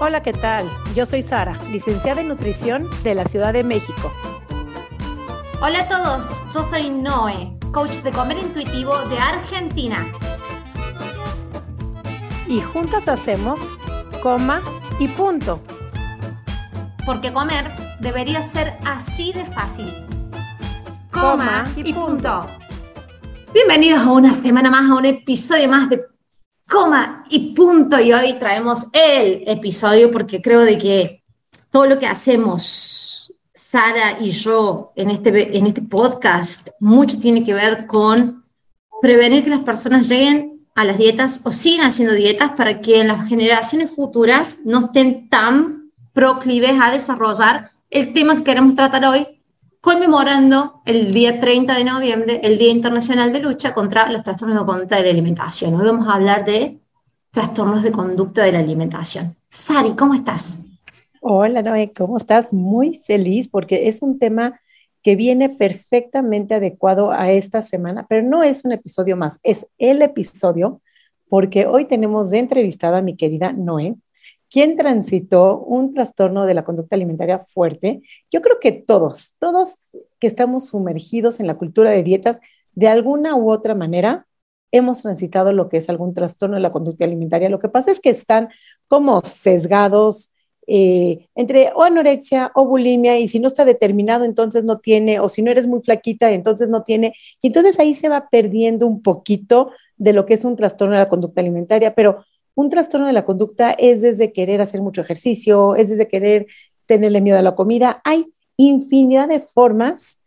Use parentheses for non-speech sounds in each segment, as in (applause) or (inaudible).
Hola, ¿qué tal? Yo soy Sara, licenciada en nutrición de la Ciudad de México. Hola a todos, yo soy Noé, coach de comer intuitivo de Argentina. Y juntas hacemos coma y punto. Porque comer debería ser así de fácil. Coma, y, punto. Bienvenidos a una semana más, a un episodio más de Coma y punto. Y hoy traemos el episodio porque creo de que todo lo que hacemos, Sara y yo, en este, en este podcast, mucho tiene que ver con prevenir que las personas lleguen a las dietas o sigan haciendo dietas para que en las generaciones futuras no estén tan proclives a desarrollar el tema que queremos tratar hoy, conmemorando el día 30 de noviembre, el Día Internacional de Lucha contra los Trastornos de Conducta de la Alimentación. Hoy vamos a hablar de trastornos de conducta de la alimentación. Sari, ¿cómo estás? Hola, Noé, ¿cómo estás? Muy feliz porque es un tema que viene perfectamente adecuado a esta semana, pero no es un episodio más, es el episodio porque hoy tenemos entrevistada a mi querida Noé, ¿Quién transitó un trastorno de la conducta alimentaria fuerte? Yo creo que todos, todos que estamos sumergidos en la cultura de dietas, de alguna u otra manera, hemos transitado lo que es algún trastorno de la conducta alimentaria. Lo que pasa es que están como sesgados eh, entre o anorexia o bulimia y si no está determinado, entonces no tiene, o si no eres muy flaquita, entonces no tiene. Y entonces ahí se va perdiendo un poquito de lo que es un trastorno de la conducta alimentaria, pero un trastorno de la conducta es desde querer hacer mucho ejercicio, es desde querer tenerle miedo a la comida. Hay infinidad de formas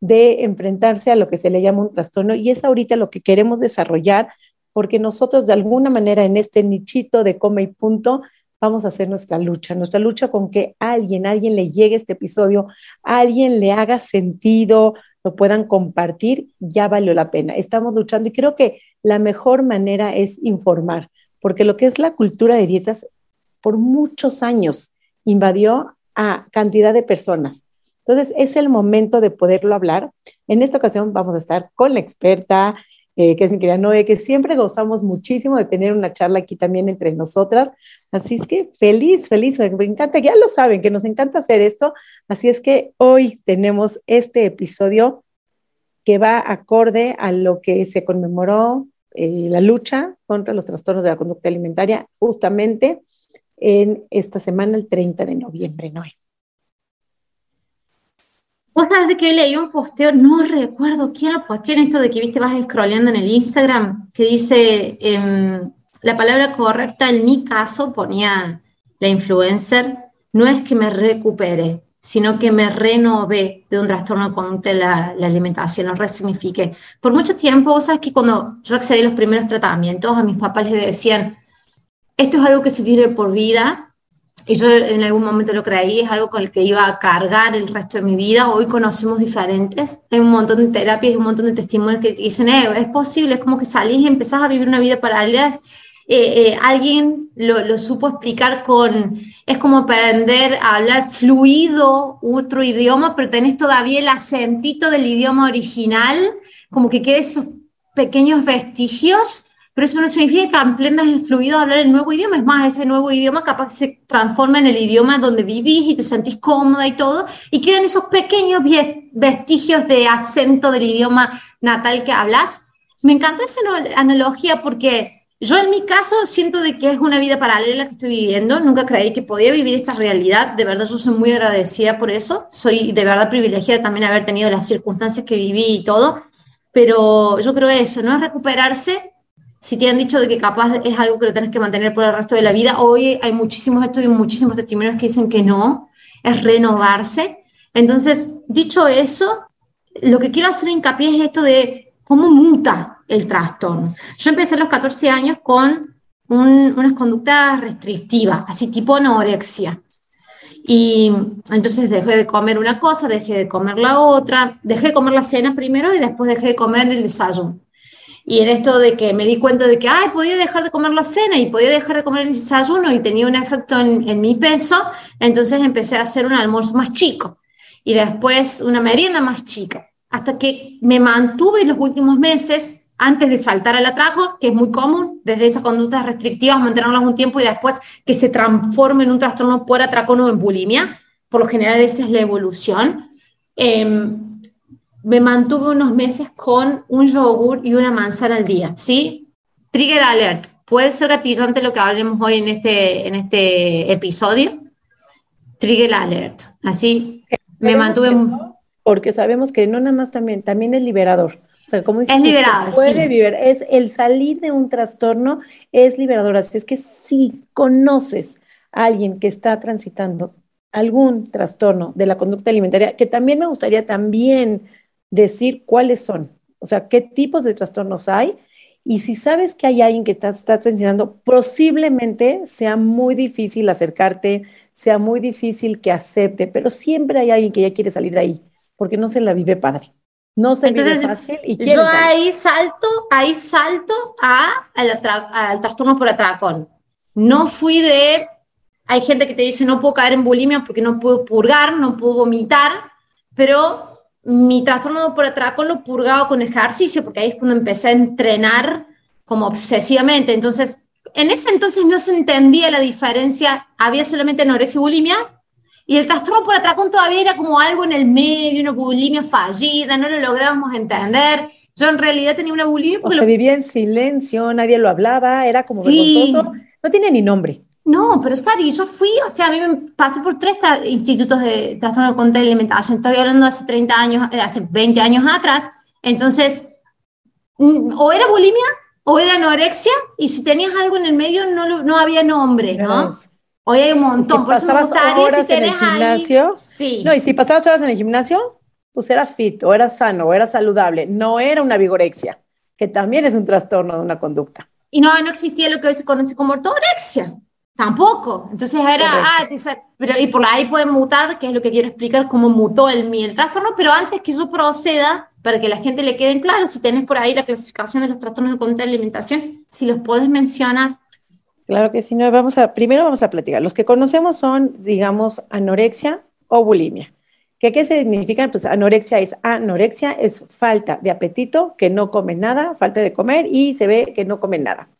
de enfrentarse a lo que se le llama un trastorno y es ahorita lo que queremos desarrollar porque nosotros de alguna manera en este nichito de come y punto vamos a hacer nuestra lucha, nuestra lucha con que alguien, alguien le llegue este episodio, alguien le haga sentido, lo puedan compartir, ya valió la pena. Estamos luchando y creo que la mejor manera es informar porque lo que es la cultura de dietas por muchos años invadió a cantidad de personas. Entonces, es el momento de poderlo hablar. En esta ocasión vamos a estar con la experta, eh, que es mi querida Noé, que siempre gozamos muchísimo de tener una charla aquí también entre nosotras. Así es que feliz, feliz, me encanta, ya lo saben, que nos encanta hacer esto. Así es que hoy tenemos este episodio que va acorde a lo que se conmemoró eh, la lucha contra los trastornos de la conducta alimentaria justamente en esta semana, el 30 de noviembre, Noé. Vos sabés de que leí un posteo, no recuerdo quién lo posteó en esto de que viste, vas scrolleando en el Instagram, que dice em, la palabra correcta en mi caso, ponía la influencer, no es que me recupere, sino que me renové de un trastorno conducta de la, alimentación, lo resignifique. Por mucho tiempo, sabes que cuando yo accedí a los primeros tratamientos, a mis papás les decían, esto es algo que se tiene por vida, y yo en algún momento lo creí, es algo con el que iba a cargar el resto de mi vida. Hoy conocemos diferentes, hay un montón de terapias un montón de testimonios que dicen, eh, es posible, es como que salís y empezás a vivir una vida paralela eh, eh, alguien lo, supo explicar con, es como aprender a hablar fluido otro idioma, pero tenés todavía el acentito del idioma original, como que quedan esos pequeños vestigios, pero eso no significa que aprendas el fluido a hablar el nuevo idioma, es más, ese nuevo idioma capaz se transforma en el idioma donde vivís y te sentís cómoda y todo, y quedan esos pequeños vestigios de acento del idioma natal que hablas. Me encantó esa analogía porque yo en mi caso siento de que es una vida paralela que estoy viviendo, nunca creí que podía vivir esta realidad, de verdad yo soy muy agradecida por eso, soy de verdad privilegiada también haber tenido las circunstancias que viví y todo, pero yo creo eso, no es recuperarse, si te han dicho de que capaz es algo que lo tienes que mantener por el resto de la vida, hoy hay muchísimos estudios, muchísimos testimonios que dicen que no, es renovarse. Entonces, dicho eso, lo que quiero hacer hincapié es esto de cómo muta el trastorno. Yo empecé a los 14 años con unas conductas restrictivas, así tipo anorexia. Y entonces dejé de comer una cosa, dejé de comer la otra, dejé de comer la cena primero y después dejé de comer el desayuno. Y en esto de que me di cuenta de que, ay, podía dejar de comer la cena y podía dejar de comer el desayuno y tenía un efecto en, en mi peso, entonces empecé a hacer un almuerzo más chico y después una merienda más chica, hasta que me mantuve los últimos meses antes de saltar al atraco, que es muy común, desde esas conductas restrictivas, mantenerlas un tiempo y después que se transforme en un trastorno por atracón o en bulimia. Por lo general esa es la evolución. Em, me mantuve unos meses con un yogur y una manzana al día, ¿sí? Trigger alert. Puede ser gatillante lo que hablemos hoy en este, en este episodio. Trigger alert. Así me mantuve... porque sabemos que no nada más también, también es liberador como es liberador. puede vivir, es el salir de un trastorno es liberador. Así es que si conoces a alguien que está transitando algún trastorno de la conducta alimentaria, que también me gustaría también decir cuáles son, o sea, qué tipos de trastornos hay. Y si sabes que hay alguien que está, está transitando, posiblemente sea muy difícil acercarte, sea muy difícil que acepte, pero siempre hay alguien que ya quiere salir de ahí, porque no se la vive padre. No se Entonces, fácil y Yo ahí salto, ahí salto a, al, trastorno por atracón. No fui de, hay gente que te dice no puedo caer en bulimia porque no puedo purgar, no puedo vomitar, pero mi trastorno por atracón lo purgaba con ejercicio porque ahí es cuando empecé a entrenar como obsesivamente. Entonces, en ese entonces no se entendía la diferencia, había solamente anorexia y bulimia, y el trastorno por atracón todavía era como algo en el medio, una bulimia fallida, no lo lográbamos entender. Yo en realidad tenía una bulimia. O se vivía en silencio, nadie lo hablaba, era como vergonzoso. No tiene ni nombre. No, pero y yo fui, o sea, a mí me pasé por tres institutos de trastorno de control de alimentación. Estoy hablando de hace 30 años, eh, hace 20 años atrás. Entonces, mm, o era bulimia o era anorexia, y si tenías algo en el medio no, no había nombre, ¿no? Hoy hay un montón. Si pasabas horas en el gimnasio, sí. No, y si pasabas horas en el gimnasio, pues era fit, o era sano, o era saludable. No era una vigorexia, que también es un trastorno de una conducta. Y no, no existía lo que hoy se conoce como ortorexia. Tampoco. Entonces era, ah, pero y por ahí puede mutar, que es lo que quiero explicar, cómo mutó el, el trastorno, pero antes que eso proceda, para que la gente le quede claro, si tenés por ahí la clasificación de los trastornos de conducta de alimentación, si los puedes mencionar. Claro que sí, no, vamos a, primero vamos a platicar. Los que conocemos son, digamos, anorexia o bulimia. ¿Qué, ¿Qué significan? Pues anorexia es anorexia, es falta de apetito, que no come nada, falta de comer y se ve que no come nada.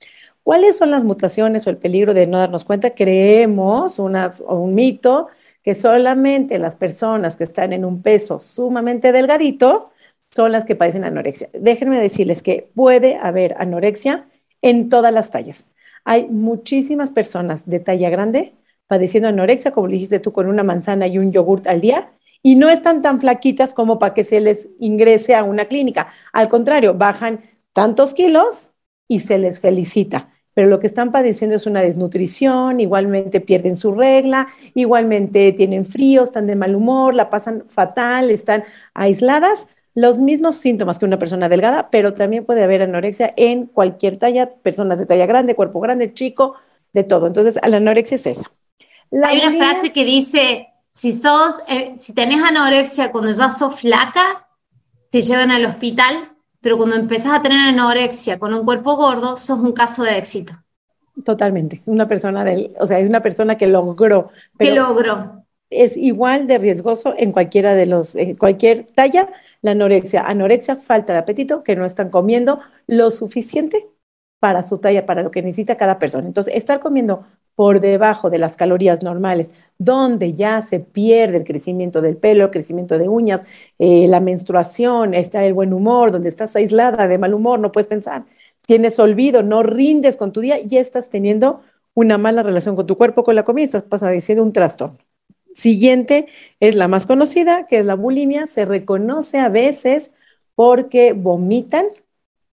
¿Cuáles son las mutaciones o el peligro de no darnos cuenta? Creemos unas, o un mito que solamente las personas que están en un peso sumamente delgadito son las que padecen anorexia. Déjenme decirles que puede haber anorexia en todas las tallas. Hay muchísimas personas de talla grande padeciendo anorexia, como dijiste tú, con una manzana y un yogurt al día, y no están tan flaquitas como para que se les ingrese a una clínica. Al contrario, bajan tantos kilos y se les felicita. Pero lo que están padeciendo es una desnutrición, igualmente pierden su regla, igualmente tienen frío, están de mal humor, la pasan fatal, están aisladas, los mismos síntomas que una persona delgada, pero también puede haber anorexia en cualquier talla, personas de talla grande, cuerpo grande, chico, de todo. Entonces, la anorexia es esa. Hay una frase que dice, si, sos, eh, si tenés anorexia cuando ya sos flaca, te llevan al hospital, pero cuando empezás a tener anorexia con un cuerpo gordo, sos un caso de éxito. Totalmente. Una persona del, o sea, es una persona que logró. Que logró. Es igual de riesgoso en cualquiera de los, en cualquier talla, la anorexia. Anorexia, falta de apetito, que no están comiendo lo suficiente para su talla, para lo que necesita cada persona. Entonces, estar comiendo por debajo de las calorías normales, donde ya se pierde el crecimiento del pelo, el crecimiento de uñas, eh, la menstruación, está el buen humor, donde estás aislada de mal humor, no puedes pensar, tienes olvido, no rindes con tu día, ya estás teniendo una mala relación con tu cuerpo, con la comida, estás padeciendo un trastorno. Siguiente es la más conocida, que es la bulimia. Se reconoce a veces porque vomitan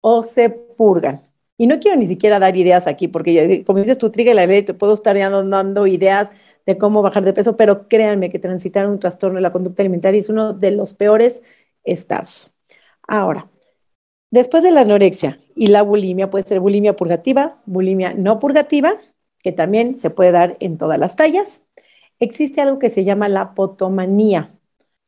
o se purgan. Y no quiero ni siquiera dar ideas aquí, porque como dices tú, Triga la ley, te puedo estar dando ideas de cómo bajar de peso, pero créanme que transitar un trastorno de la conducta alimentaria es uno de los peores estados. Ahora, después de la anorexia y la bulimia, puede ser bulimia purgativa, bulimia no purgativa, que también se puede dar en todas las tallas existe algo que se llama la potomanía.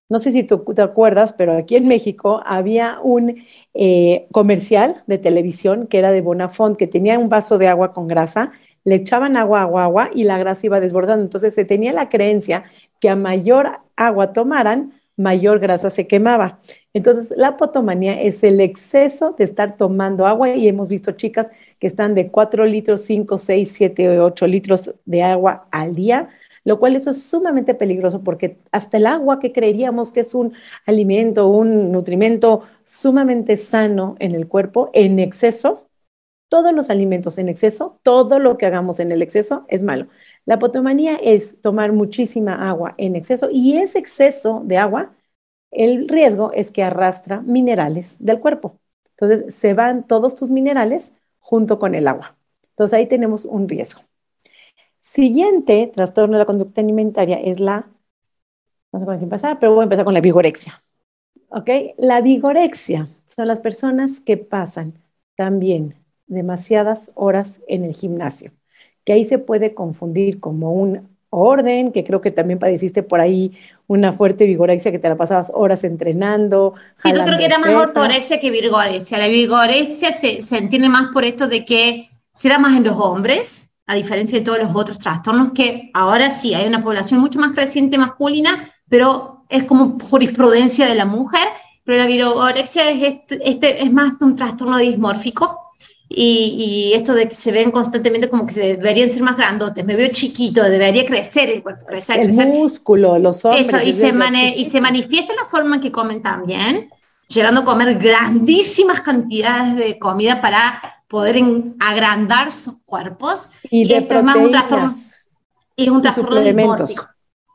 No sé si tú te acuerdas, pero aquí en México había un eh, comercial de televisión que era de Bonafont, que tenía un vaso de agua con grasa, le echaban agua, agua, agua y la grasa iba desbordando. Entonces se tenía la creencia que a mayor agua tomaran, mayor grasa se quemaba. Entonces, la apotomanía es el exceso de estar tomando agua y hemos visto chicas que están de 4 litros, 5, 6, 7, 8 litros de agua al día, lo cual eso es sumamente peligroso porque hasta el agua que creeríamos que es un alimento, un nutrimento sumamente sano en el cuerpo, en exceso, todos los alimentos en exceso, todo lo que hagamos en el exceso es malo. La apotomanía es tomar muchísima agua en exceso y ese exceso de agua, el riesgo es que arrastra minerales del cuerpo. Entonces se van todos tus minerales junto con el agua. Entonces ahí tenemos un riesgo. Siguiente trastorno de la conducta alimentaria es la, no sé con quién empezar, pero voy a empezar con la vigorexia. ¿Ok? La vigorexia son las personas que pasan también demasiadas horas en el gimnasio que ahí se puede confundir como un orden, que creo que también padeciste por ahí una fuerte vigorexia que te la pasabas horas entrenando. Sí, yo creo que era más ortorexia que vigorexia. La vigorexia se, se entiende más por esto de que se da más en los hombres, a diferencia de todos los otros trastornos, que ahora sí hay una población mucho más creciente masculina, pero es como jurisprudencia de la mujer, pero la vigorexia es, este, este es más un trastorno dismórfico, y, esto de que se ven constantemente como que se deberían ser más grandotes, me veo chiquito, debería crecer el cuerpo, crecer, el músculo, los hombres. Eso, y se, y se manifiesta la forma en que comen también, llegando a comer grandísimas cantidades de comida para poder agrandar sus cuerpos. Y, esto es más un trastorno, es un trastorno de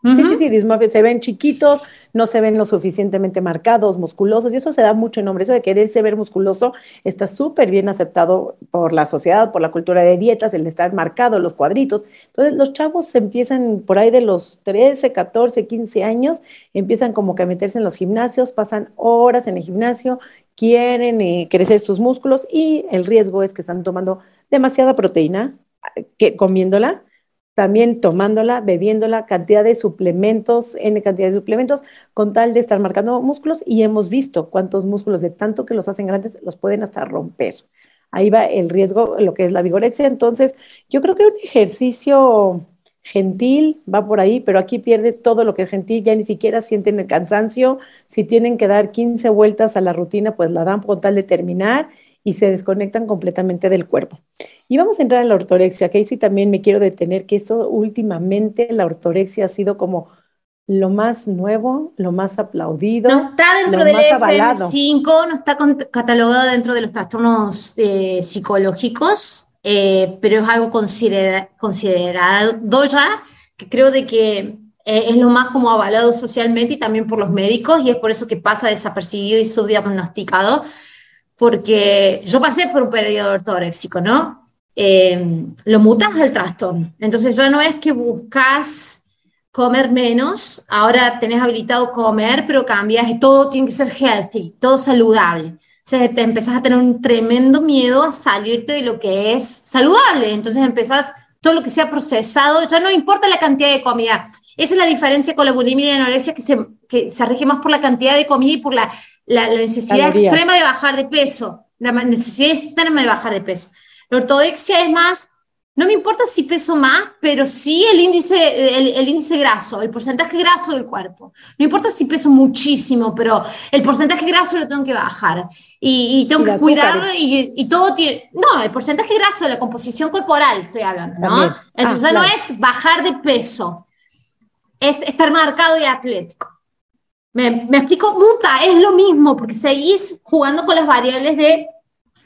Sí, sí, sí, se ven chiquitos, no se ven lo suficientemente marcados, musculosos, y eso se da mucho en nombre. Eso de quererse ver musculoso está súper bien aceptado por la sociedad, por la cultura de dietas, el estar marcado, los cuadritos. Entonces, los chavos empiezan por ahí de los 13, 14, 15 años, empiezan como que a meterse en los gimnasios, pasan horas en el gimnasio, quieren crecer sus músculos y el riesgo es que están tomando demasiada proteína, que comiéndola también tomándola, bebiéndola, cantidad de suplementos, N cantidad de suplementos, con tal de estar marcando músculos y hemos visto cuántos músculos de tanto que los hacen grandes los pueden hasta romper. Ahí va el riesgo, lo que es la vigorexia. Entonces, yo creo que un ejercicio gentil va por ahí, pero aquí pierde todo lo que es gentil, ya ni siquiera sienten el cansancio. Si tienen que dar 15 vueltas a la rutina, pues la dan con tal de terminar y se desconectan completamente del cuerpo. Y vamos a entrar en la ortorexia, que ahí sí también me quiero detener, que eso últimamente la ortorexia ha sido como lo más nuevo, lo más aplaudido. No está dentro del DSM-5, no está catalogado dentro de los trastornos eh, psicológicos, eh, pero es algo considerado ya, que creo de que eh, es lo más como avalado socialmente y también por los médicos, y es por eso que pasa desapercibido y subdiagnosticado porque yo pasé por un periodo ortoréxico, ¿no? Eh, lo mutas al trastorno. Entonces ya no es que buscas comer menos, ahora tenés habilitado comer, pero cambias, todo tiene que ser healthy, todo saludable. O sea, te empezás a tener un tremendo miedo a salirte de lo que es saludable. Entonces empezás todo lo que sea procesado, ya no importa la cantidad de comida. Esa es la diferencia con la bulimia y la anorexia, que se, que se rige más por la cantidad de comida y por la la, necesidad extrema de bajar de peso, la necesidad extrema de bajar de peso. La ortodoxia es más, no me importa si peso más, pero sí el índice, el, índice graso, el porcentaje graso del cuerpo. No importa si peso muchísimo, pero el porcentaje graso lo tengo que bajar. Y, tengo que cuidar y, todo tiene... No, el porcentaje graso de la composición corporal estoy hablando, ¿no? Entonces ah, no es bajar de peso, es estar marcado y atlético. Me, me, explico, muta, es lo mismo, porque seguís jugando con las variables de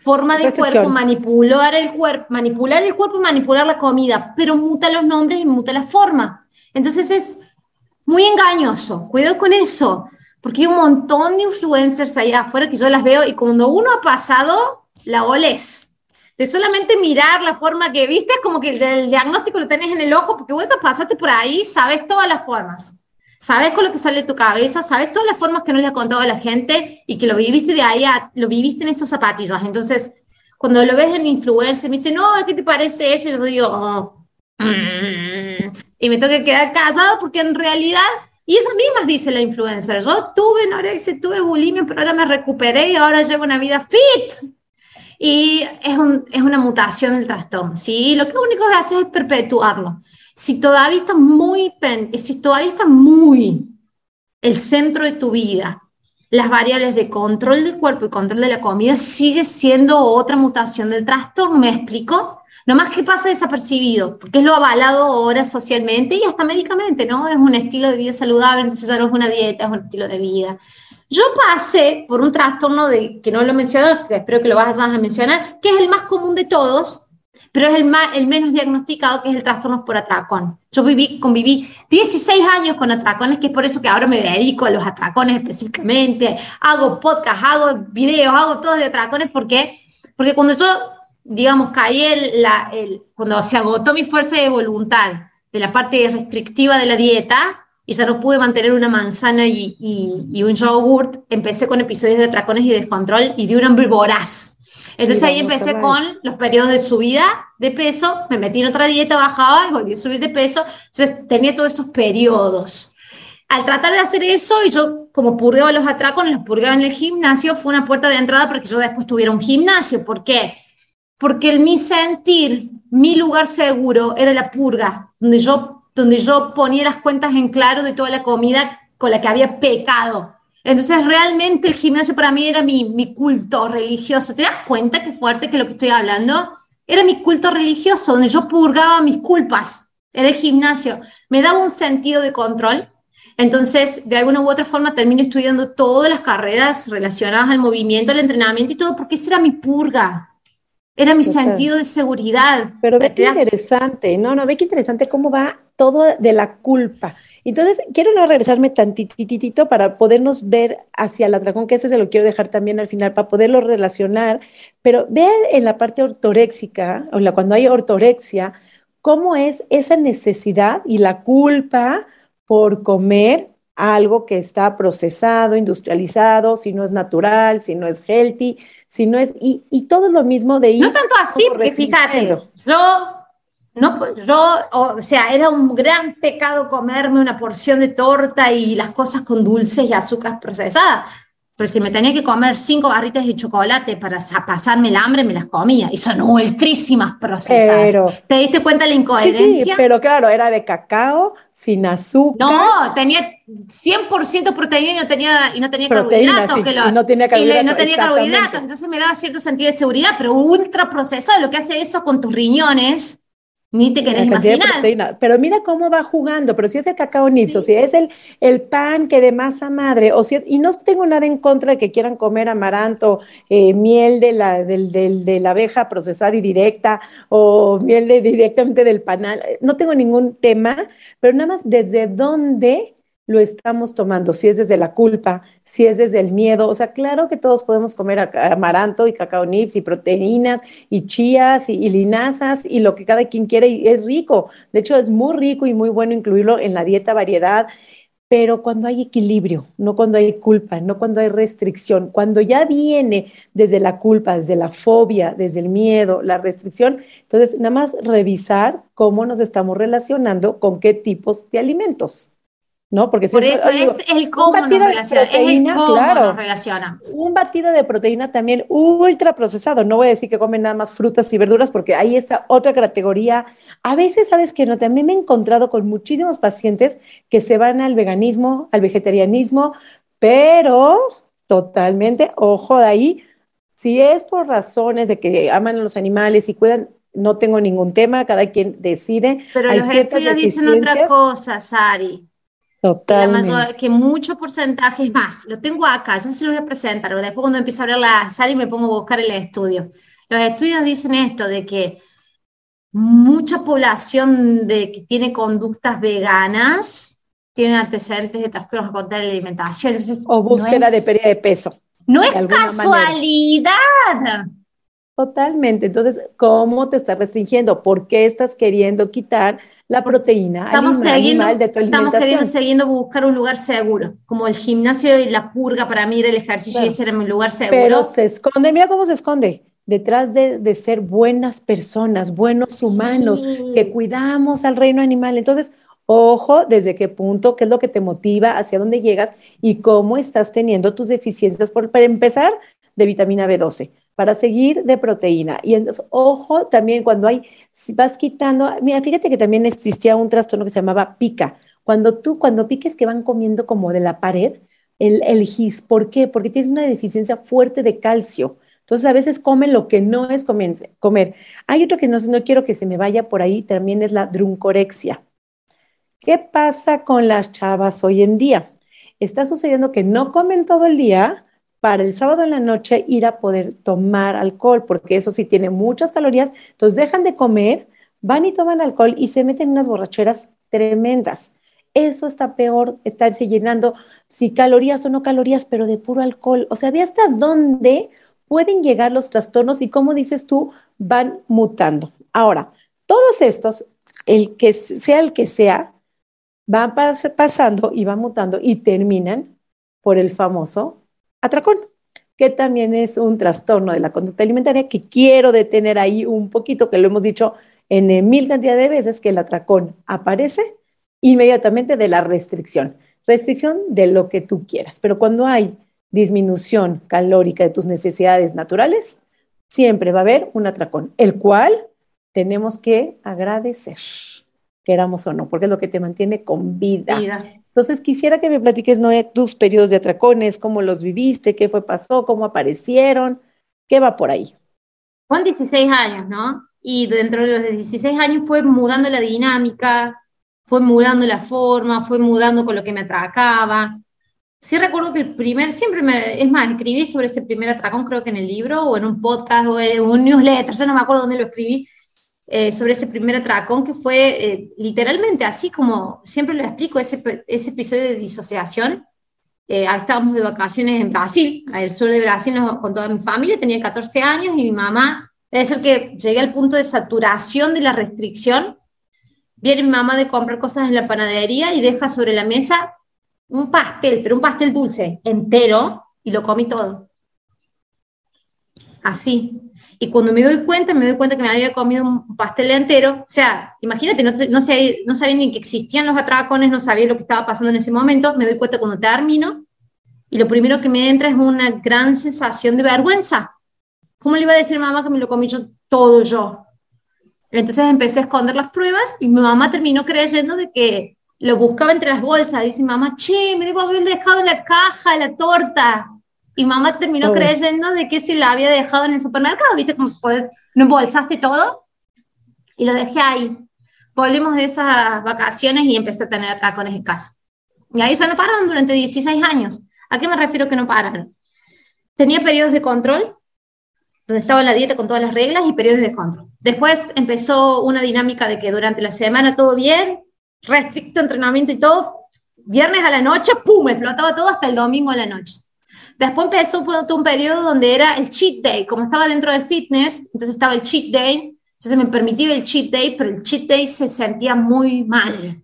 forma de cuerpo, manipular el cuerpo, manipular el cuerpo, manipular la comida, pero muta los nombres y muta la forma. Entonces es muy engañoso, cuidado con eso, porque hay un montón de influencers allá afuera que yo las veo y cuando uno ha pasado, la oles. De solamente mirar la forma que viste, es como que el, diagnóstico lo tenés en el ojo, porque vos pasaste por ahí, sabes todas las formas sabes con lo que sale de tu cabeza, sabes todas las formas que no le ha contado a la gente y que lo viviste de ahí, lo viviste en esas zapatillas. Entonces, cuando lo ves en influencer, me dice, no, ¿qué te parece eso? Y yo digo, oh, mm". y me tengo que quedar casado porque en realidad, y esas mismas dice la influencer, yo tuve anorexia, tuve bulimia, pero ahora me recuperé y ahora llevo una vida fit. Y es, un, es una mutación del trastorno, ¿sí? Lo que único que hace es perpetuarlo si todavía está muy, si todavía está muy el centro de tu vida, las variables de control del cuerpo y control de la comida, sigue siendo otra mutación del trastorno. ¿Me explico? No más que pasa desapercibido, porque es lo avalado ahora socialmente y hasta médicamente, ¿no? Es un estilo de vida saludable, entonces ya no es una dieta, es un estilo de vida. Yo pasé por un trastorno de, que no lo he mencionado, que espero que lo vas a mencionar, que es el más común de todos, pero es el, más, el menos diagnosticado, que es el trastorno por atracón. Yo viví, conviví 16 años con atracones, que es por eso que ahora me dedico a los atracones específicamente, hago podcast, hago videos, hago todo de atracones, ¿por qué? Porque cuando yo, digamos, caí, el, la, el, cuando se agotó mi fuerza de voluntad de la parte restrictiva de la dieta, y ya no pude mantener una manzana y, y, un yogurt, empecé con episodios de atracones y descontrol y de un hambre voraz. Entonces ahí empecé con los periodos de subida de peso, me metí en otra dieta, bajaba y volví a subir de peso, entonces tenía todos esos periodos. Al tratar de hacer eso, y yo como purgaba los atracones, los purgaba en el gimnasio, fue una puerta de entrada para que yo después tuviera un gimnasio. ¿Por qué? Porque el mi sentir, mi lugar seguro era la purga, donde yo donde yo ponía las cuentas en claro de toda la comida con la que había pecado. Entonces, realmente el gimnasio para mí era mi, mi culto religioso. ¿Te das cuenta qué fuerte que lo que estoy hablando? Era mi culto religioso, donde yo purgaba mis culpas. Era el gimnasio. Me daba un sentido de control. Entonces, de alguna u otra forma, terminé estudiando todas las carreras relacionadas al movimiento, al entrenamiento y todo, porque esa era mi purga. Era mi sentido de seguridad. Pero ve qué interesante, no, no, ve qué interesante cómo va todo de la culpa. Entonces, quiero no regresarme tantititito para podernos ver hacia el atracón, que ese se lo quiero dejar también al final, para poderlo relacionar, pero vean en la parte ortoréxica, o la, cuando hay ortorexia, cómo es esa necesidad y la culpa por comer algo que está procesado, industrializado, si no es natural, si no es healthy, si no es, y, y todo lo mismo de ir. No tanto así, porque fíjate, yo, no, yo, o sea, era un gran pecado comerme una porción de torta y las cosas con dulces y azúcar procesadas. Pero si me tenía que comer cinco barritas de chocolate para pasarme el hambre, me las comía. Y son ultrísimas procesadas. ¿Te diste cuenta de la incoherencia? Sí, pero claro, era de cacao, sin azúcar. No, tenía 100% proteína y no tenía, y no tenía carbohidratos. y no tenía carbohidratos. no tenía carbohidratos. Entonces me daba cierto sentido de seguridad, pero ultra procesado. Lo que hace eso con tus riñones ni te querés imaginar. Pero mira cómo va jugando, pero si es el cacao nips, o si es el, el pan que de masa madre, o si y no tengo nada en contra de que quieran comer amaranto, eh, miel de la, del, del, de la abeja procesada y directa, o miel de, directamente del panal, no tengo ningún tema, pero nada más desde dónde lo estamos tomando, si es desde la culpa, si es desde el miedo. O sea, claro que todos podemos comer amaranto y cacao nips y proteínas y chías y, linazas y lo que cada quien quiere y es rico. De hecho, es muy rico y muy bueno incluirlo en la dieta variedad, pero cuando hay equilibrio, no cuando hay culpa, no cuando hay restricción, cuando ya viene desde la culpa, desde la fobia, desde el miedo, la restricción, entonces nada más revisar cómo nos estamos relacionando con qué tipos de alimentos. ¿No? Porque si es, el cómo un batido de proteína, claro, Un batido de proteína también ultra procesado. No voy a decir que comen nada más frutas y verduras porque ahí está otra categoría. A veces, sabes que no, también me he encontrado con muchísimos pacientes que se van al veganismo, al vegetarianismo, pero totalmente, ojo de ahí, si es por razones de que aman a los animales y cuidan, no tengo ningún tema, cada quien decide. Pero los estudios dicen otra cosa, Sari. Totalmente. Que mucho porcentaje es más. Lo tengo acá, ya se lo voy a presentar. Después cuando empiece a hablar la sala y me pongo a buscar el estudio. Los estudios dicen esto, de que mucha población de, que tiene conductas veganas tienen antecedentes de trastornos contra la alimentación. o búsqueda de pérdida de peso. No es casualidad. Totalmente. Entonces, ¿cómo te estás restringiendo? ¿Por qué estás queriendo quitar la proteína estamos siguiendo, de tu Estamos queriendo siguiendo buscar un lugar seguro, como el gimnasio y la purga para mí era el ejercicio y ese era mi lugar seguro. Pero se esconde, mira cómo se esconde, detrás de, de ser buenas personas, buenos humanos, que cuidamos al reino animal. Entonces, ojo desde qué punto, qué es lo que te motiva, hacia dónde llegas y cómo estás teniendo tus deficiencias, por, para empezar, de vitamina B12 para seguir de proteína. Y entonces, ojo, también cuando hay, si vas quitando, mira, fíjate que también existía un trastorno que se llamaba pica Cuando tú, cuando piques que van comiendo como de la pared, el, el gis, ¿por qué? Porque tienes una deficiencia fuerte de calcio. Entonces a veces comen lo que no es comer. Hay otro que no, no quiero que se me vaya por ahí, también es la druncorexia. ¿Qué pasa con las chavas hoy en día? Está sucediendo que no comen todo el día para el sábado en la noche ir a poder tomar alcohol, porque eso sí tiene muchas calorías, entonces dejan de comer, van y toman alcohol y se meten en unas borracheras tremendas. Eso está peor, estarse llenando, si calorías o no calorías, pero de puro alcohol. O sea, ve hasta dónde pueden llegar los trastornos y como dices tú, van mutando. Ahora, todos estos, el que sea el que sea, van pasando y van mutando y terminan por el famoso atracón, que también es un trastorno de la conducta alimentaria que quiero detener ahí un poquito, que lo hemos dicho en mil cantidad de veces, que el atracón aparece inmediatamente de la restricción. Restricción de lo que tú quieras. Pero cuando hay disminución calórica de tus necesidades naturales, siempre va a haber un atracón, el cual tenemos que agradecer, queramos o no, porque es lo que te mantiene con vida. Entonces, quisiera que me platiques, Noé, tus periodos de atracones, cómo los viviste, qué fue, pasó, cómo aparecieron, qué va por ahí. Son 16 años, ¿no? Y dentro de los 16 años fue mudando la dinámica, fue mudando la forma, fue mudando con lo que me atracaba. Sí recuerdo que el primer, siempre me, es más, escribí sobre ese primer atracón, creo que en el libro, o en un podcast, o en un newsletter, yo no me acuerdo dónde lo escribí, eh, sobre ese primer atracón que fue eh, literalmente así como siempre lo explico, ese, ese episodio de disociación. Eh, estábamos de vacaciones en Brasil, al sur de Brasil con toda mi familia, tenía 14 años y mi mamá, es decir, que llegué al punto de saturación de la restricción Viene mi mamá de comprar cosas en la panadería y deja sobre la mesa un pastel, pero un pastel dulce, entero, y lo comí todo. Así. Y cuando me doy cuenta, me doy cuenta que me había comido un pastel entero. O sea, imagínate, no, no, sé, no sabía ni que existían los atracones, no sabía lo que estaba pasando en ese momento. Me doy cuenta cuando termino y lo primero que me entra es una gran sensación de vergüenza. ¿Cómo le iba a decir a mamá que me lo comí yo todo yo? Entonces empecé a esconder las pruebas y mi mamá terminó creyendo de que lo buscaba entre las bolsas. Dice mamá, che, me debo haber dejado en la caja la torta. Y mamá terminó creyendo de que se la había dejado en el supermercado, ¿viste? Como no embolsaste todo. Y lo dejé ahí. Volvimos de esas vacaciones y empecé a tener atracones en casa. Y ahí se no pararon durante 16 años. ¿A qué me refiero que no pararon? Tenía periodos de control, donde estaba la dieta con todas las reglas y periodos de control. Después empezó una dinámica de que durante la semana todo bien, restricto entrenamiento y todo, viernes a la noche, ¡pum!, explotaba todo hasta el domingo a la noche. Después empezó un, periodo donde era el cheat day, como estaba dentro de fitness, entonces estaba el cheat day, entonces me permitía el cheat day, pero el cheat day se sentía muy mal.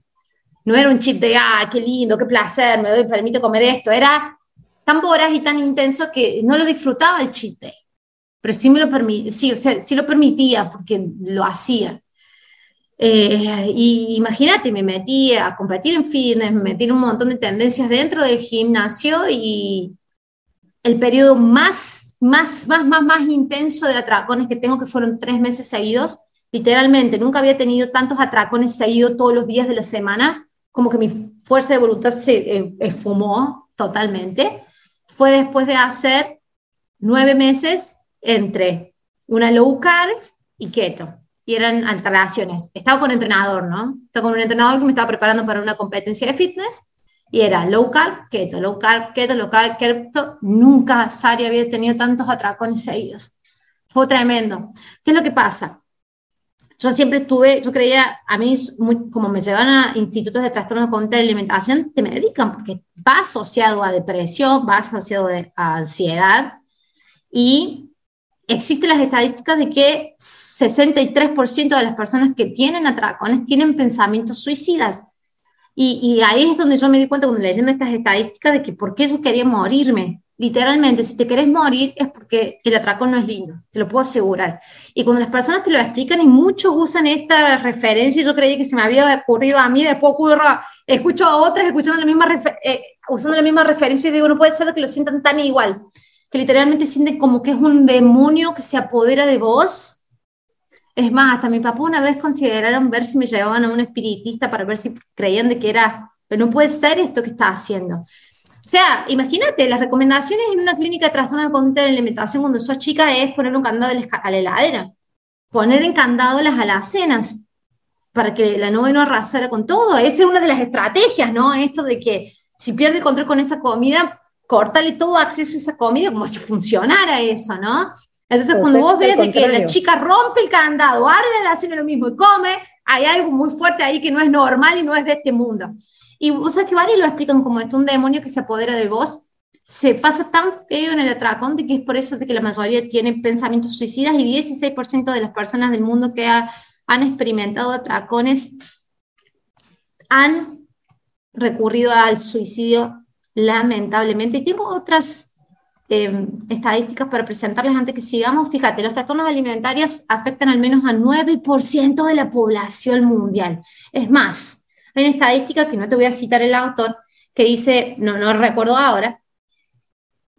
No era un cheat day, ah, qué lindo, qué placer, me doy permite comer esto, era tan voraz y tan intenso que no lo disfrutaba el cheat day pero sí me lo permitía, sí, o sea, sí lo permitía porque lo hacía. Eh, y imagínate, me metí a competir en fitness, me metí en un montón de tendencias dentro del gimnasio y el periodo más, más, más, más, más intenso de atracones que tengo, que fueron tres meses seguidos, literalmente, nunca había tenido tantos atracones seguidos todos los días de la semana, como que mi fuerza de voluntad se eh, esfumó totalmente. Fue después de hacer nueve meses entre una low carb y keto. Y eran alteraciones. Estaba con entrenador, ¿no? Estaba con un entrenador que me estaba preparando para una competencia de fitness y era low carb, keto, low carb, keto, low carb, keto. Nunca Sari había tenido tantos atracones seguidos. Fue tremendo. ¿Qué es lo que pasa? Yo siempre estuve, yo creía, a mí, como me llevan a institutos de trastorno contra la alimentación, te medican porque va asociado a depresión, va asociado a ansiedad y existen las estadísticas de que 63% de las personas que tienen atracones tienen pensamientos suicidas. Y, ahí es donde yo me di cuenta cuando leyendo estas estadísticas de que por qué yo quería morirme. Literalmente, si te querés morir es porque el atracón no es lindo, te lo puedo asegurar. Y cuando las personas te lo explican y muchos usan esta referencia, yo creía que se me había ocurrido a mí, después ocurro, escucho a otras escuchando la misma eh, usando la misma referencia y digo, no puede ser que lo sientan tan igual que literalmente sienten como que es un demonio que se apodera de vos. Es más, hasta mi papá una vez consideraron ver si me llevaban a un espiritista para ver si creían de que era pero no puede ser esto que está haciendo. O sea, imagínate, las recomendaciones en una clínica de trastorno de conducta de alimentación cuando sos chica es poner un candado a la heladera, poner en candado las alacenas, para que la nube no arrasara con todo. Esa es una de las estrategias, ¿no? Esto de que si pierde control con esa comida, córtale todo acceso a esa comida como si funcionara eso, ¿no? Entonces, cuando vos ves de que la chica rompe el candado, abre la alacena lo mismo y come, hay algo muy fuerte ahí que no es normal y no es de este mundo. Y vos sabés que varios lo explican como esto, un demonio que se apodera de vos, se pasa tan feo en el atracón de que es por eso de que la mayoría tiene pensamientos suicidas y 16% de las personas del mundo que ha han experimentado atracones, han recurrido al suicidio lamentablemente. Y tengo otras em, estadísticas para presentarles antes que sigamos. Fíjate, los trastornos alimentarios afectan al menos a 9% de la población mundial. Es más, hay una estadística que no te voy a citar el autor, que dice, no, no recuerdo ahora,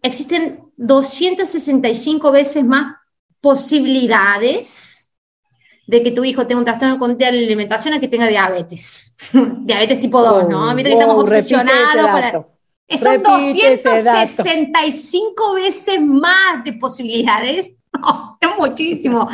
existen 265 veces más posibilidades de que tu hijo tenga un trastorno conducta de alimentación a que tenga diabetes. (laughs) diabetes tipo 2, ¿no? A que estamos obsesionados con Son 265 veces más de posibilidades. (laughs) es muchísimo.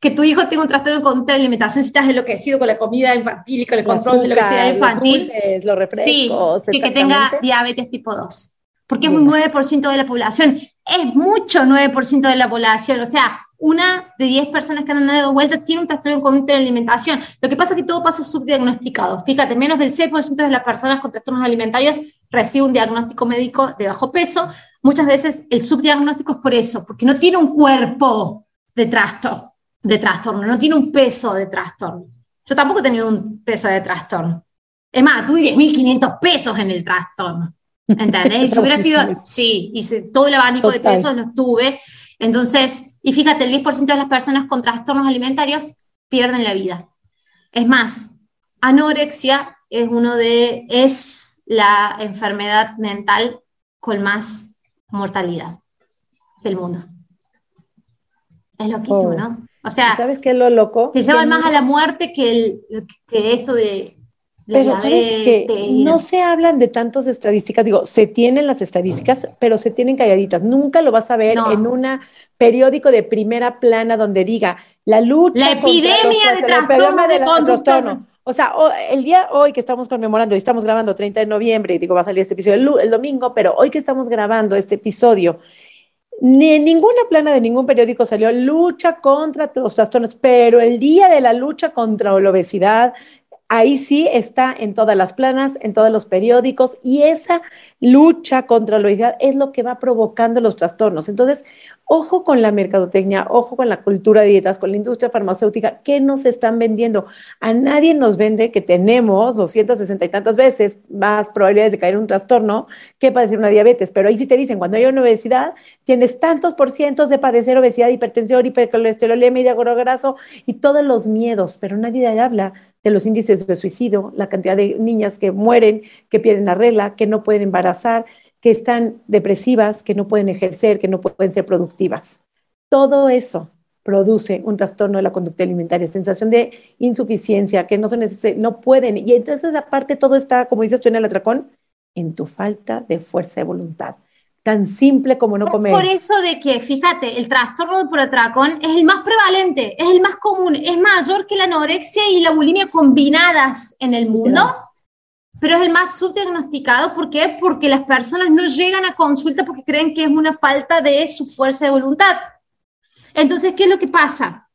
Que tu hijo tenga un trastorno de la alimentación si estás enloquecido con la comida infantil y con el control de la obesidad infantil. Los, refrescos, sí, que tenga diabetes tipo 2 porque es un 9% de la población. Es mucho 9% de la población. O sea, una de 10 personas que han dado vuelta tiene un trastorno de conducta de alimentación. Lo que pasa es que todo pasa subdiagnosticado. Fíjate, menos del 6% de las personas con trastornos alimentarios recibe un diagnóstico médico de bajo peso. Muchas veces el subdiagnóstico es por eso, porque no tiene un cuerpo de trastorno, de trastorno no tiene un peso de trastorno. Yo tampoco he tenido un peso de trastorno. Es más, tuve 10.500 pesos en el trastorno. ¿Entendés? si (laughs) hubiera sido, sí, y todo el abanico de pesos los tuve. Entonces, y fíjate, el 10% de las personas con trastornos alimentarios pierden la vida. Es más, anorexia es uno de, es la enfermedad mental con más mortalidad del mundo. Es loquísimo, oh. ¿no? O sea, ¿sabes qué es lo loco? Te llevan más a la muerte que, el, que esto de pero sabes que no se hablan de tantas estadísticas, digo, se tienen las estadísticas, pero se tienen calladitas. Nunca lo vas a ver en un periódico de primera plana donde diga la lucha la epidemia de trastorno de, trastorno. O sea, el día hoy que estamos conmemorando y estamos grabando 30 de noviembre, y digo, va a salir este episodio el, domingo, pero hoy que estamos grabando este episodio, ni en ninguna plana de ningún periódico salió lucha contra los trastornos, pero el día de la lucha contra la obesidad, ahí sí está en todas las planas, en todos los periódicos, y esa lucha contra la obesidad es lo que va provocando los trastornos. Entonces, ojo con la mercadotecnia, ojo con la cultura de dietas, con la industria farmacéutica, ¿qué nos están vendiendo? A nadie nos vende que tenemos 260 y tantas veces más probabilidades de caer en un trastorno que padecer una diabetes, pero ahí sí te dicen, cuando hay una obesidad, tienes tantos por cientos de padecer obesidad, hipertensión, hipercolesterolemia, y graso y todos los miedos, pero nadie habla de los índices de suicidio, la cantidad de niñas que mueren, que pierden la regla, que no pueden embarazar, que están depresivas, que no pueden ejercer, que no pueden ser productivas. Todo eso produce un trastorno de la conducta alimentaria, sensación de insuficiencia, que no, se no pueden. Y entonces aparte todo está, como dices tú en el atracón, en tu falta de fuerza de voluntad tan simple como no comer. Por eso de que, fíjate, el trastorno por atracón es el más prevalente, es el más común, es mayor que la anorexia y la bulimia combinadas en el mundo, pero es el más subdiagnosticado. ¿Por qué? Porque las personas no llegan a consulta porque creen que es una falta de su fuerza de voluntad. Entonces, ¿qué es lo que pasa?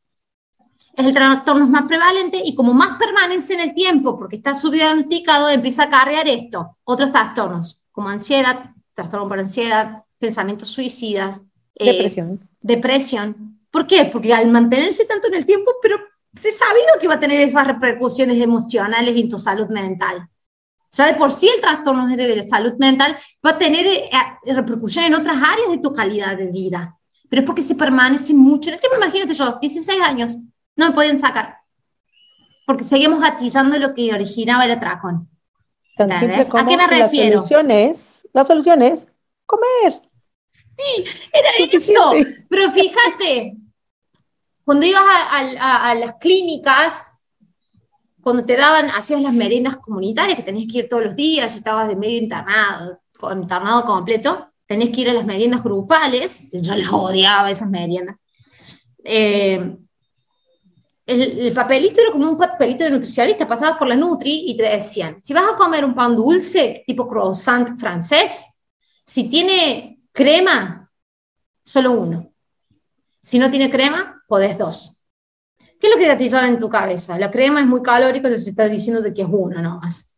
Es el trastorno más prevalente y como más permanece en el tiempo, porque está subdiagnosticado, empieza a cargar esto, otros trastornos, como ansiedad, trastorno por ansiedad, pensamientos suicidas. Eh, depresión. Depresión. ¿Por qué? Porque al mantenerse tanto en el tiempo, pero se sabido que va a tener esas repercusiones emocionales en tu salud mental. O sea, de por sí el trastorno de la salud mental va a tener eh, repercusiones en otras áreas de tu calidad de vida. Pero es porque se permanece mucho en el tiempo. Imagínate yo, 16 años, no me pueden sacar. Porque seguimos atizando lo que originaba el atracón. Tan simple como ¿A qué me refiero? La solución es, la solución es comer. Sí, era eso. Pero fíjate, cuando ibas a, las clínicas, cuando te daban, hacías las meriendas comunitarias, que tenías que ir todos los días, estabas de medio internado, internado completo, tenías que ir a las meriendas grupales, yo las odiaba esas meriendas. Eh, el, papelito era como un papelito de nutricionista, pasabas por la Nutri y te decían, si vas a comer un pan dulce, tipo croissant francés, si tiene crema, solo uno. Si no tiene crema, podés dos. ¿Qué es lo que te en tu cabeza? La crema es muy calórica, entonces estás diciendo que es uno nomás.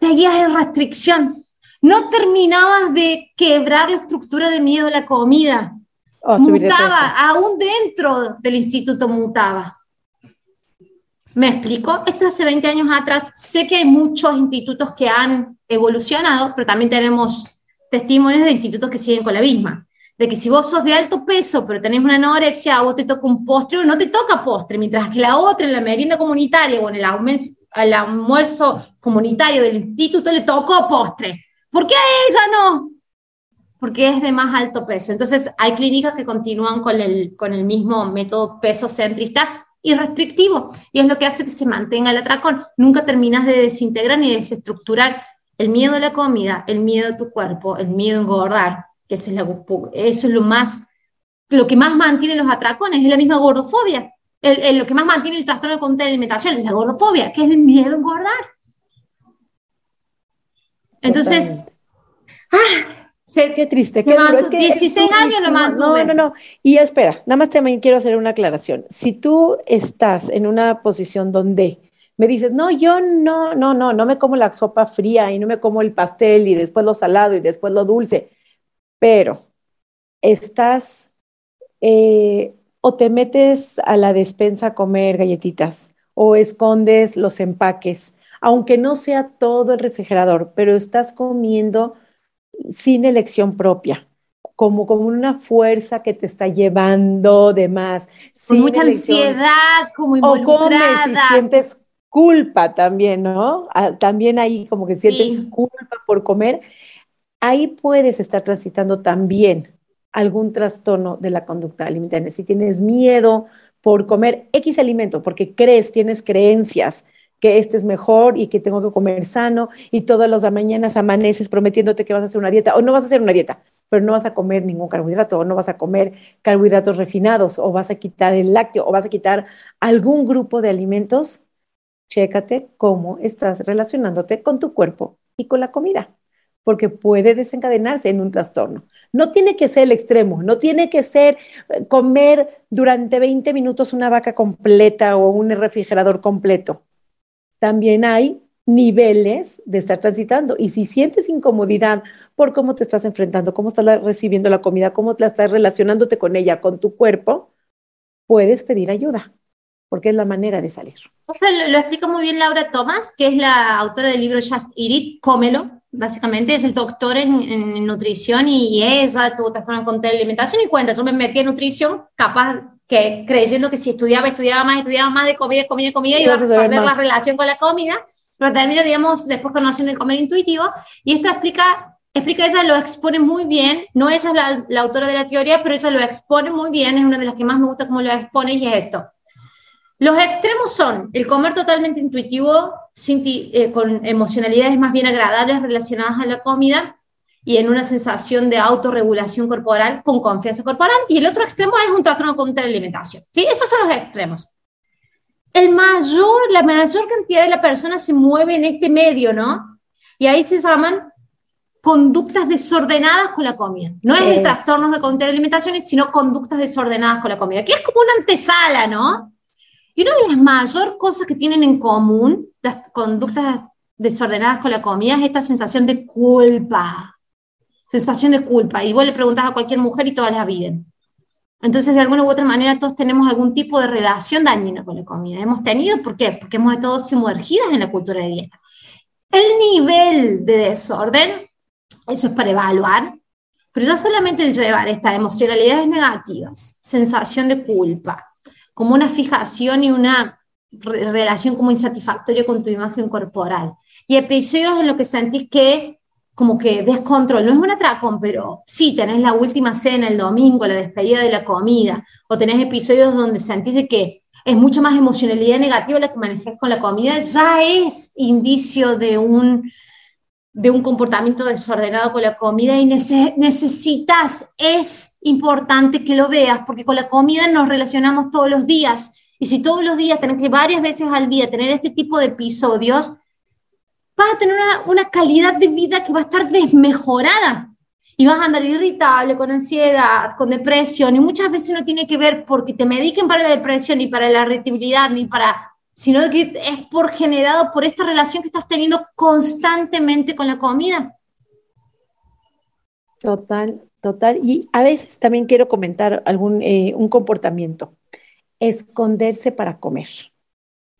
Seguías en restricción. No terminabas de quebrar la estructura de miedo a la comida mutaba, aún dentro del instituto mutaba. ¿Me explico? Esto hace 20 años atrás. Sé que hay muchos institutos que han evolucionado, pero también tenemos testimonios de institutos que siguen con la misma. De que si vos sos de alto peso, pero tenés una anorexia, a vos te toca un postre o no te toca postre, mientras que la otra en la merienda comunitaria o en el, el almuerzo comunitario del instituto le tocó postre. ¿Por qué a ella no? Porque es de más alto peso. Entonces, hay clínicas que continúan con el, con el mismo método peso centrista y restrictivo, y es lo que hace que se mantenga el atracón. Nunca terminas de desintegrar ni de desestructurar el miedo a la comida, el miedo a tu cuerpo, el miedo a engordar, que es eso es lo más, lo que más mantiene los atracones, es la misma gordofobia. lo que más mantiene el trastorno de conducta de alimentación es la gordofobia, que es el miedo a engordar. Entonces, ah, qué triste, qué duro. Es que 16 años lo No, no, no. Y espera, nada más también quiero hacer una aclaración. Si tú estás en una posición donde me dices, no, yo no, no, no, no me como la sopa fría y no me como el pastel y después lo salado y después lo dulce, pero estás eh, o te metes a la despensa a comer galletitas o escondes los empaques, aunque no sea todo el refrigerador, pero estás comiendo sin elección propia, como, como una fuerza que te está llevando de más. Con mucha ansiedad, como involucrada. O comes y sientes culpa también, ¿no? Ah, también ahí como que sientes culpa por comer. Ahí puedes estar transitando también algún trastorno de la conducta alimentaria. Si tienes miedo por comer X alimento, porque crees, tienes creencias que este es mejor y que tengo que comer sano y todas las mañanas amaneces prometiéndote que vas a hacer una dieta o no vas a hacer una dieta, pero no vas a comer ningún carbohidrato o no vas a comer carbohidratos refinados o vas a quitar el lácteo o vas a quitar algún grupo de alimentos, chécate cómo estás relacionándote con tu cuerpo y con la comida, porque puede desencadenarse en un trastorno. No tiene que ser el extremo, no tiene que ser eh, comer durante 20 minutos una vaca completa o un refrigerador completo también hay niveles de estar transitando. Y si sientes incomodidad por cómo te estás enfrentando, cómo estás recibiendo la comida, cómo te estás relacionándote con ella, con tu cuerpo, puedes pedir ayuda, porque es la manera de salir. Lo, lo explica muy bien Laura Thomas, que es la autora del libro Just Eat It, Cómelo, básicamente es el doctor en, nutrición y, ella tuvo trastorno la alimentación y cuenta, yo me metí en nutrición capaz que creyendo que si estudiaba, estudiaba más, estudiaba más de comida, comida, comida, iba a resolver la relación con la comida, pero termino, digamos, después conociendo el comer intuitivo, y esto explica, explica ella, lo expone muy bien, no ella es la, la autora de la teoría, pero ella lo expone muy bien, es una de las que más me gusta cómo lo expone, y es esto. Los extremos son el comer totalmente intuitivo, sin eh, con emocionalidades más bien agradables relacionadas a la comida, y en una sensación de autorregulación corporal con confianza corporal. Y el otro extremo es un trastorno contra la alimentación. ¿sí? Esos son los extremos. El mayor, la mayor cantidad de la persona se mueve en este medio, ¿no? Y ahí se llaman conductas desordenadas con la comida. No es, el trastorno de contra la alimentación, sino conductas desordenadas con la comida, que es como una antesala, ¿no? Y una de las mayores cosas que tienen en común las conductas desordenadas con la comida es esta sensación de culpa sensación de culpa. Y vos le preguntás a cualquier mujer y todas la viven. Entonces, de alguna u otra manera, todos tenemos algún tipo de relación dañina con la comida. Hemos tenido, ¿por qué? Porque hemos estado sumergidas en la cultura de dieta. El nivel de desorden, eso es para evaluar, pero ya solamente el llevar estas emocionalidades negativas, sensación de culpa, como una fijación y una relación como insatisfactoria con tu imagen corporal, y episodios en los que sentís que como que descontrol, no es un atracón, pero sí, tenés la última cena el domingo, la despedida de la comida, o tenés episodios donde sentís de que es mucho más emocionalidad negativa la que manejas con la comida, ya es indicio de un, de un comportamiento desordenado con la comida y necesitas, es importante que lo veas, porque con la comida nos relacionamos todos los días. Y si todos los días tenés que varias veces al día tener este tipo de episodios, tener una, una calidad de vida que va a estar desmejorada y vas a andar irritable, con ansiedad, con depresión, y muchas veces no tiene que ver porque te mediquen para la depresión, ni para la irritabilidad, ni para, sino que es por generado por esta relación que estás teniendo constantemente con la comida. Total, total. Y a veces también quiero comentar algún eh, un comportamiento, esconderse para comer.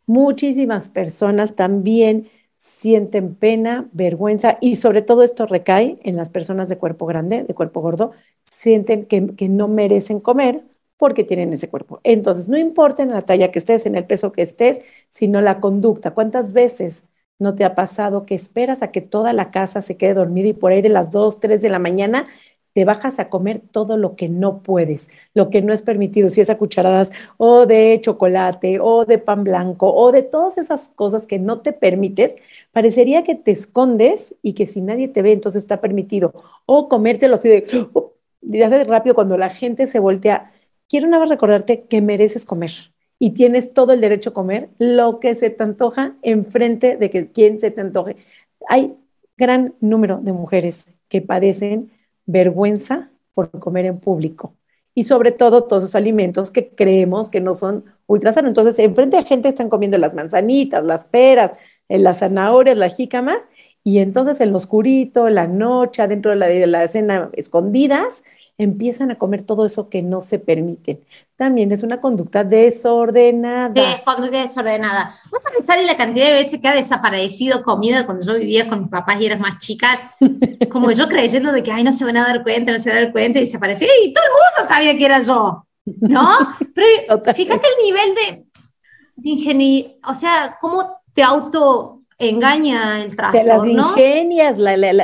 Muchísimas personas también sienten pena, vergüenza y sobre todo esto recae en las personas de cuerpo grande, de cuerpo gordo, sienten que, no merecen comer porque tienen ese cuerpo. Entonces, no importa en la talla que estés, en el peso que estés, sino la conducta. ¿Cuántas veces no te ha pasado que esperas a que toda la casa se quede dormida y por ahí de las 2, 3 de la mañana te bajas a comer todo lo que no puedes, lo que no es permitido, si es a cucharadas o de chocolate o de pan blanco o de todas esas cosas que no te permites, parecería que te escondes y que si nadie te ve, entonces está permitido. O comértelo así de, uh, hace rápido cuando la gente se voltea. Quiero nada más recordarte que mereces comer y tienes todo el derecho a comer lo que se te antoja enfrente de que quien se te antoje. Hay gran número de mujeres que padecen vergüenza por comer en público. Y sobre todo todos esos alimentos que creemos que no son ultra sanos. Entonces, enfrente de gente están comiendo las manzanitas, las peras, eh, las zanahorias, la jícama, y entonces en lo oscurito, la noche, dentro de la, de la cena, escondidas, empiezan a comer todo eso que no se permiten. También es una conducta desordenada. Sí, conducta desordenada. Vamos a pensar en la cantidad de veces que ha desaparecido comida cuando yo vivía con mis papás y eras más chicas, (laughs) como yo creyendo de que, ay, no se van a dar cuenta, no se van a dar cuenta, y desaparecía, y todo el mundo sabía que era yo, ¿no? (laughs) Pero fíjate el nivel de, de ingeniería, o sea, cómo te auto engaña el trastorno. Te las ingenias,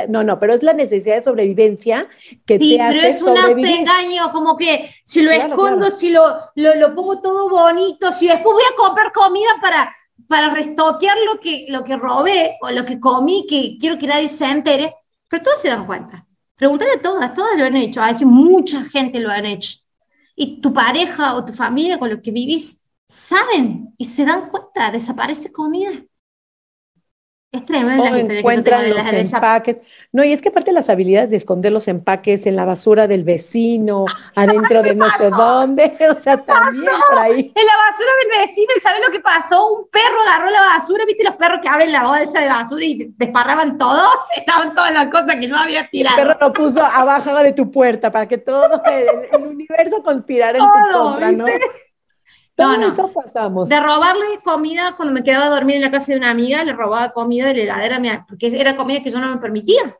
no, no, pero es la necesidad de sobrevivencia que te hace pero es un engaño, como que si lo escondo, si lo, lo, pongo todo bonito, si después voy a comprar comida para, para restoquear lo que, lo que robé o lo que comí, que quiero que nadie se entere, pero todos se dan cuenta. Pregúntale a todas, todas lo han hecho, a mucha gente lo han hecho. Y tu pareja o tu familia con los que vivís saben y se dan cuenta, desaparece comida. Es tremendo. O encuentran los empaques. No, y es que aparte las habilidades de esconder los empaques en la basura del vecino, adentro de no sé dónde, (laughs) o sea, también por ahí. En la basura del vecino, ¿sabes lo que pasó? Un perro agarró la basura, ¿viste los perros que abren la bolsa de basura y desparraban todo? (laughs) Estaban todas las cosas que yo había tirado. El perro lo puso abajo de tu puerta para que todo el, universo conspirara en tu contra, ¿no? No, no. pasamos. De robarle comida cuando me quedaba a dormir en la casa de una amiga, le robaba comida de la heladera, porque era comida que yo no me permitía.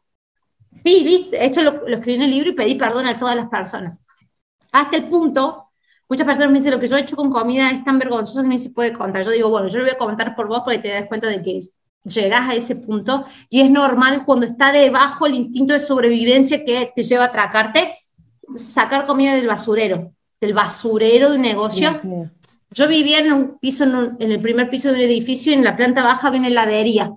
Sí, listo. De hecho, lo, escribí en el libro y pedí perdón a todas las personas. Hasta el punto, muchas personas me dicen, lo que yo he hecho con comida es tan vergonzoso que ni se puede contar. Yo digo, bueno, yo lo voy a comentar por vos porque te das cuenta de que llegas a ese punto y es normal cuando está debajo el instinto de sobrevivencia que te lleva a atracarte, sacar comida del basurero, del basurero de un negocio yo vivía en un piso, en, el primer piso de un edificio y en la planta baja había una heladería.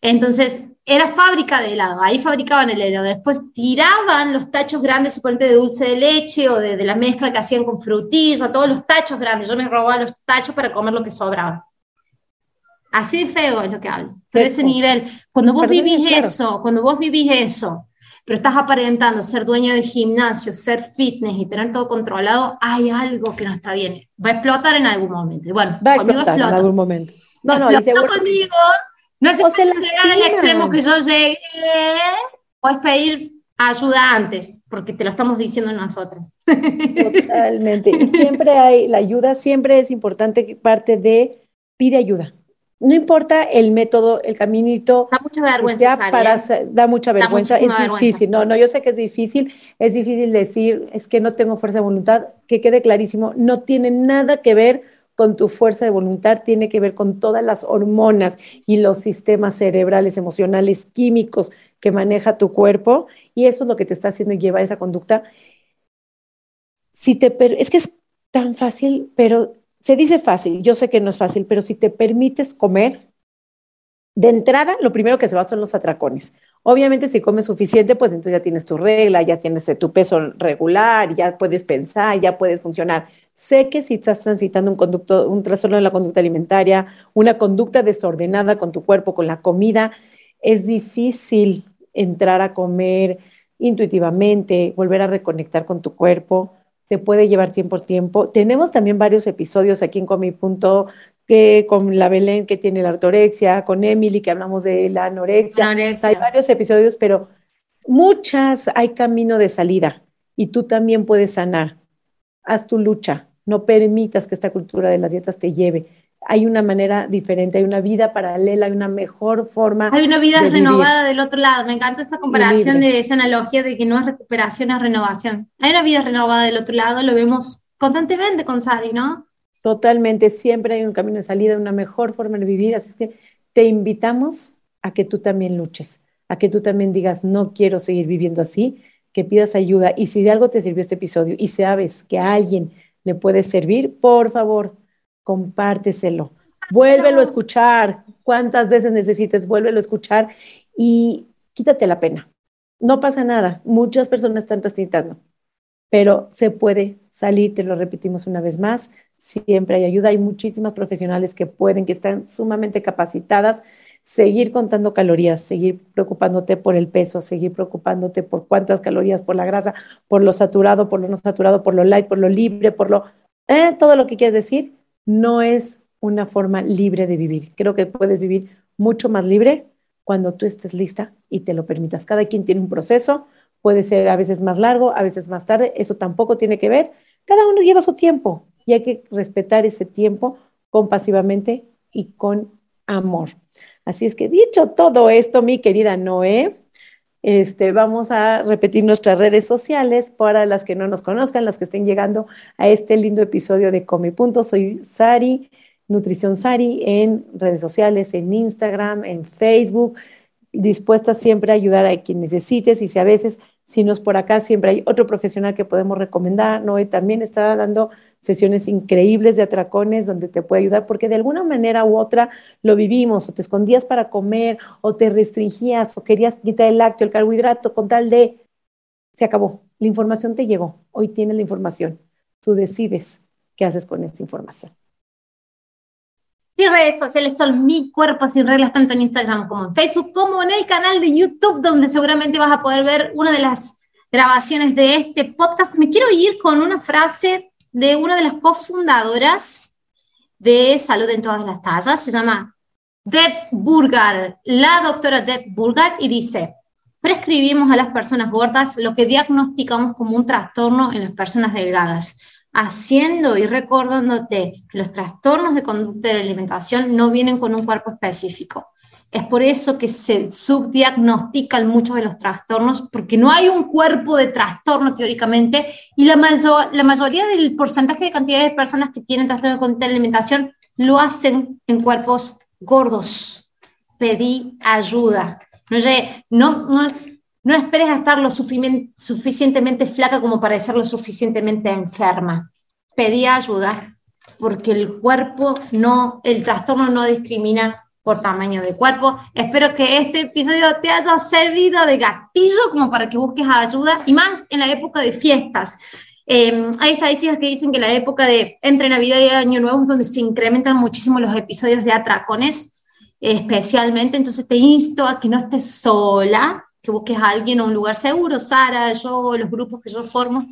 Entonces, era fábrica de helado, ahí fabricaban el helado. Después tiraban los tachos grandes, suponete de dulce de leche o de, la mezcla que hacían con frutillas, todos los tachos grandes. Yo me robaba los tachos para comer lo que sobraba. Así de feo es lo que hablo. Pero ese nivel, cuando vos vivís eso, cuando vos vivís eso, pero estás aparentando ser dueño de gimnasio, ser fitness y tener todo controlado, hay algo que no está bien. Va a explotar en algún momento. Bueno, va a explotar en algún momento. No, no, y conmigo, no se puede llegar al extremo que yo llegué, puedes pedir ayuda antes, porque te lo estamos diciendo nosotros. (laughs) Totalmente. Y siempre hay, la ayuda siempre es importante, parte de pide ayuda no importa el método, el caminito. Da mucha vergüenza. para, da mucha vergüenza. es difícil. No, no, yo sé que es difícil. Es difícil decir, es que no tengo fuerza de voluntad. Que quede clarísimo, no tiene nada que ver con tu fuerza de voluntad, tiene que ver con todas las hormonas y los sistemas cerebrales, emocionales, químicos que maneja tu cuerpo. Y eso es lo que te está haciendo llevar esa conducta. Si te, es que es tan fácil, pero se dice fácil, yo sé que no es fácil, pero si te permites comer, de entrada, lo primero que se va son los atracones. Obviamente, si comes suficiente, pues entonces ya tienes tu regla, ya tienes tu peso regular, ya puedes pensar, ya puedes funcionar. Sé que si estás transitando un, conducto, un trastorno de la conducta alimentaria, una conducta desordenada con tu cuerpo, con la comida, es difícil entrar a comer intuitivamente, volver a reconectar con tu cuerpo te puede llevar tiempo tiempo. Tenemos también varios episodios aquí en Comi Punto que con la Belén que tiene la ortorexia, con Emily que hablamos de la anorexia. hay varios episodios, pero muchas hay camino de salida y tú también puedes sanar. Haz tu lucha, no permitas que esta cultura de las dietas te lleve hay una manera diferente, hay una vida paralela, hay una mejor forma. Hay una vida renovada del otro lado. Me encanta esa comparación de esa analogía de que no es recuperación, es renovación. Hay una vida renovada del otro lado, lo vemos constantemente con Sari, ¿no? Totalmente, siempre hay un camino de salida, una mejor forma de vivir. Así que te invitamos a que tú también luches, a que tú también digas, no quiero seguir viviendo así, que pidas ayuda. Y si de algo te sirvió este episodio y sabes que a alguien le puede servir, por favor, compárteselo, vuélvelo a escuchar, cuántas veces necesites, vuélvelo a escuchar y quítate la pena. No pasa nada, muchas personas están transitando, pero se puede salir, te lo repetimos una vez más, siempre hay ayuda, hay muchísimas profesionales que pueden, que están sumamente capacitadas, seguir contando calorías, seguir preocupándote por el peso, seguir preocupándote por cuántas calorías, por la grasa, por lo saturado, por lo no saturado, por lo light, por lo libre, por lo... Eh, todo lo que quieres decir, no es una forma libre de vivir. Creo que puedes vivir mucho más libre cuando tú estés lista y te lo permitas. Cada quien tiene un proceso, puede ser a veces más largo, a veces más tarde, eso tampoco tiene que ver. Cada uno lleva su tiempo y hay que respetar ese tiempo compasivamente y con amor. Así es que dicho todo esto, mi querida Noé, este, vamos a repetir nuestras redes sociales para las que no nos conozcan, las que estén llegando a este lindo episodio de Come. Soy Sari, Nutrición Sari, en redes sociales, en Instagram, en Facebook, dispuesta siempre a ayudar a quien necesites y si a veces, si no es por acá, siempre hay otro profesional que podemos recomendar. Noé también está dando sesiones increíbles de atracones donde te puede ayudar, porque de alguna manera u otra lo vivimos, o te escondías para comer, o te restringías, o querías quitar el lácteo, el carbohidrato, con tal de, se acabó, la información te llegó, hoy tienes la información, tú decides qué haces con esa información. Mis redes sociales son Mi Cuerpo Sin Reglas, tanto en Instagram como en Facebook, como en el canal de YouTube, donde seguramente vas a poder ver una de las grabaciones de este podcast. Me quiero ir con una frase de una de las cofundadoras de Salud en todas las tallas, se llama Deb Burgar, la doctora Deb Burgar, y dice, prescribimos a las personas gordas lo que diagnosticamos como un trastorno en las personas delgadas, haciendo y recordándote que los trastornos de conducta de la alimentación no vienen con un cuerpo específico. Es por eso que se subdiagnostican muchos de los trastornos, porque no hay un cuerpo de trastorno teóricamente, y la, mayor, la mayoría del porcentaje de cantidad de personas que tienen trastorno de alimentación lo hacen en cuerpos gordos. Pedí ayuda. No, no, no, esperes a estar lo suficientemente flaca como para ser lo suficientemente enferma. Pedí ayuda, porque el cuerpo no, el trastorno no discrimina por tamaño de cuerpo. Espero que este episodio te haya servido de gatillo como para que busques ayuda y más en la época de fiestas. Em, hay estadísticas que dicen que la época de entre Navidad y Año Nuevo es donde se incrementan muchísimo los episodios de atracones, especialmente. Entonces te insto a que no estés sola, que busques a alguien o un lugar seguro, Sara, yo, los grupos que yo formo,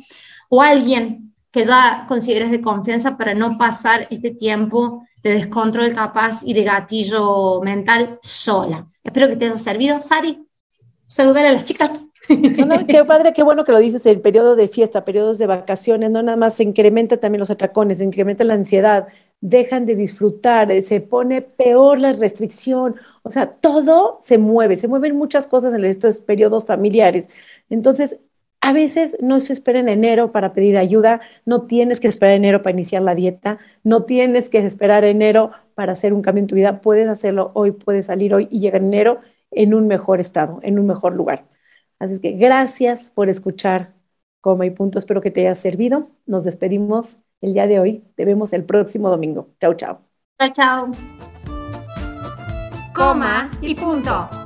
o alguien que ya consideres de confianza para no pasar este tiempo de descontrol capaz y de gatillo mental sola. Espero que te haya servido, Sari. Saludar a las chicas. qué padre, qué bueno que lo dices, el periodo de fiesta, periodos de vacaciones, no nada más se incrementa también los atracones, se incrementa la ansiedad, dejan de disfrutar, eh, se pone peor la restricción, o sea, todo se mueve, se mueven muchas cosas en estos periodos familiares. Entonces, a veces no se espera en enero para pedir ayuda, no tienes que esperar enero para iniciar la dieta, no tienes que esperar enero para hacer un cambio en tu vida, puedes hacerlo hoy, puedes salir hoy y llegar enero en un mejor estado, en un mejor lugar. Así que gracias por escuchar Coma y Punto, espero que te haya servido. Nos despedimos el día de hoy. Te vemos el próximo domingo. Chau, chau. Chao, chao. Coma y punto.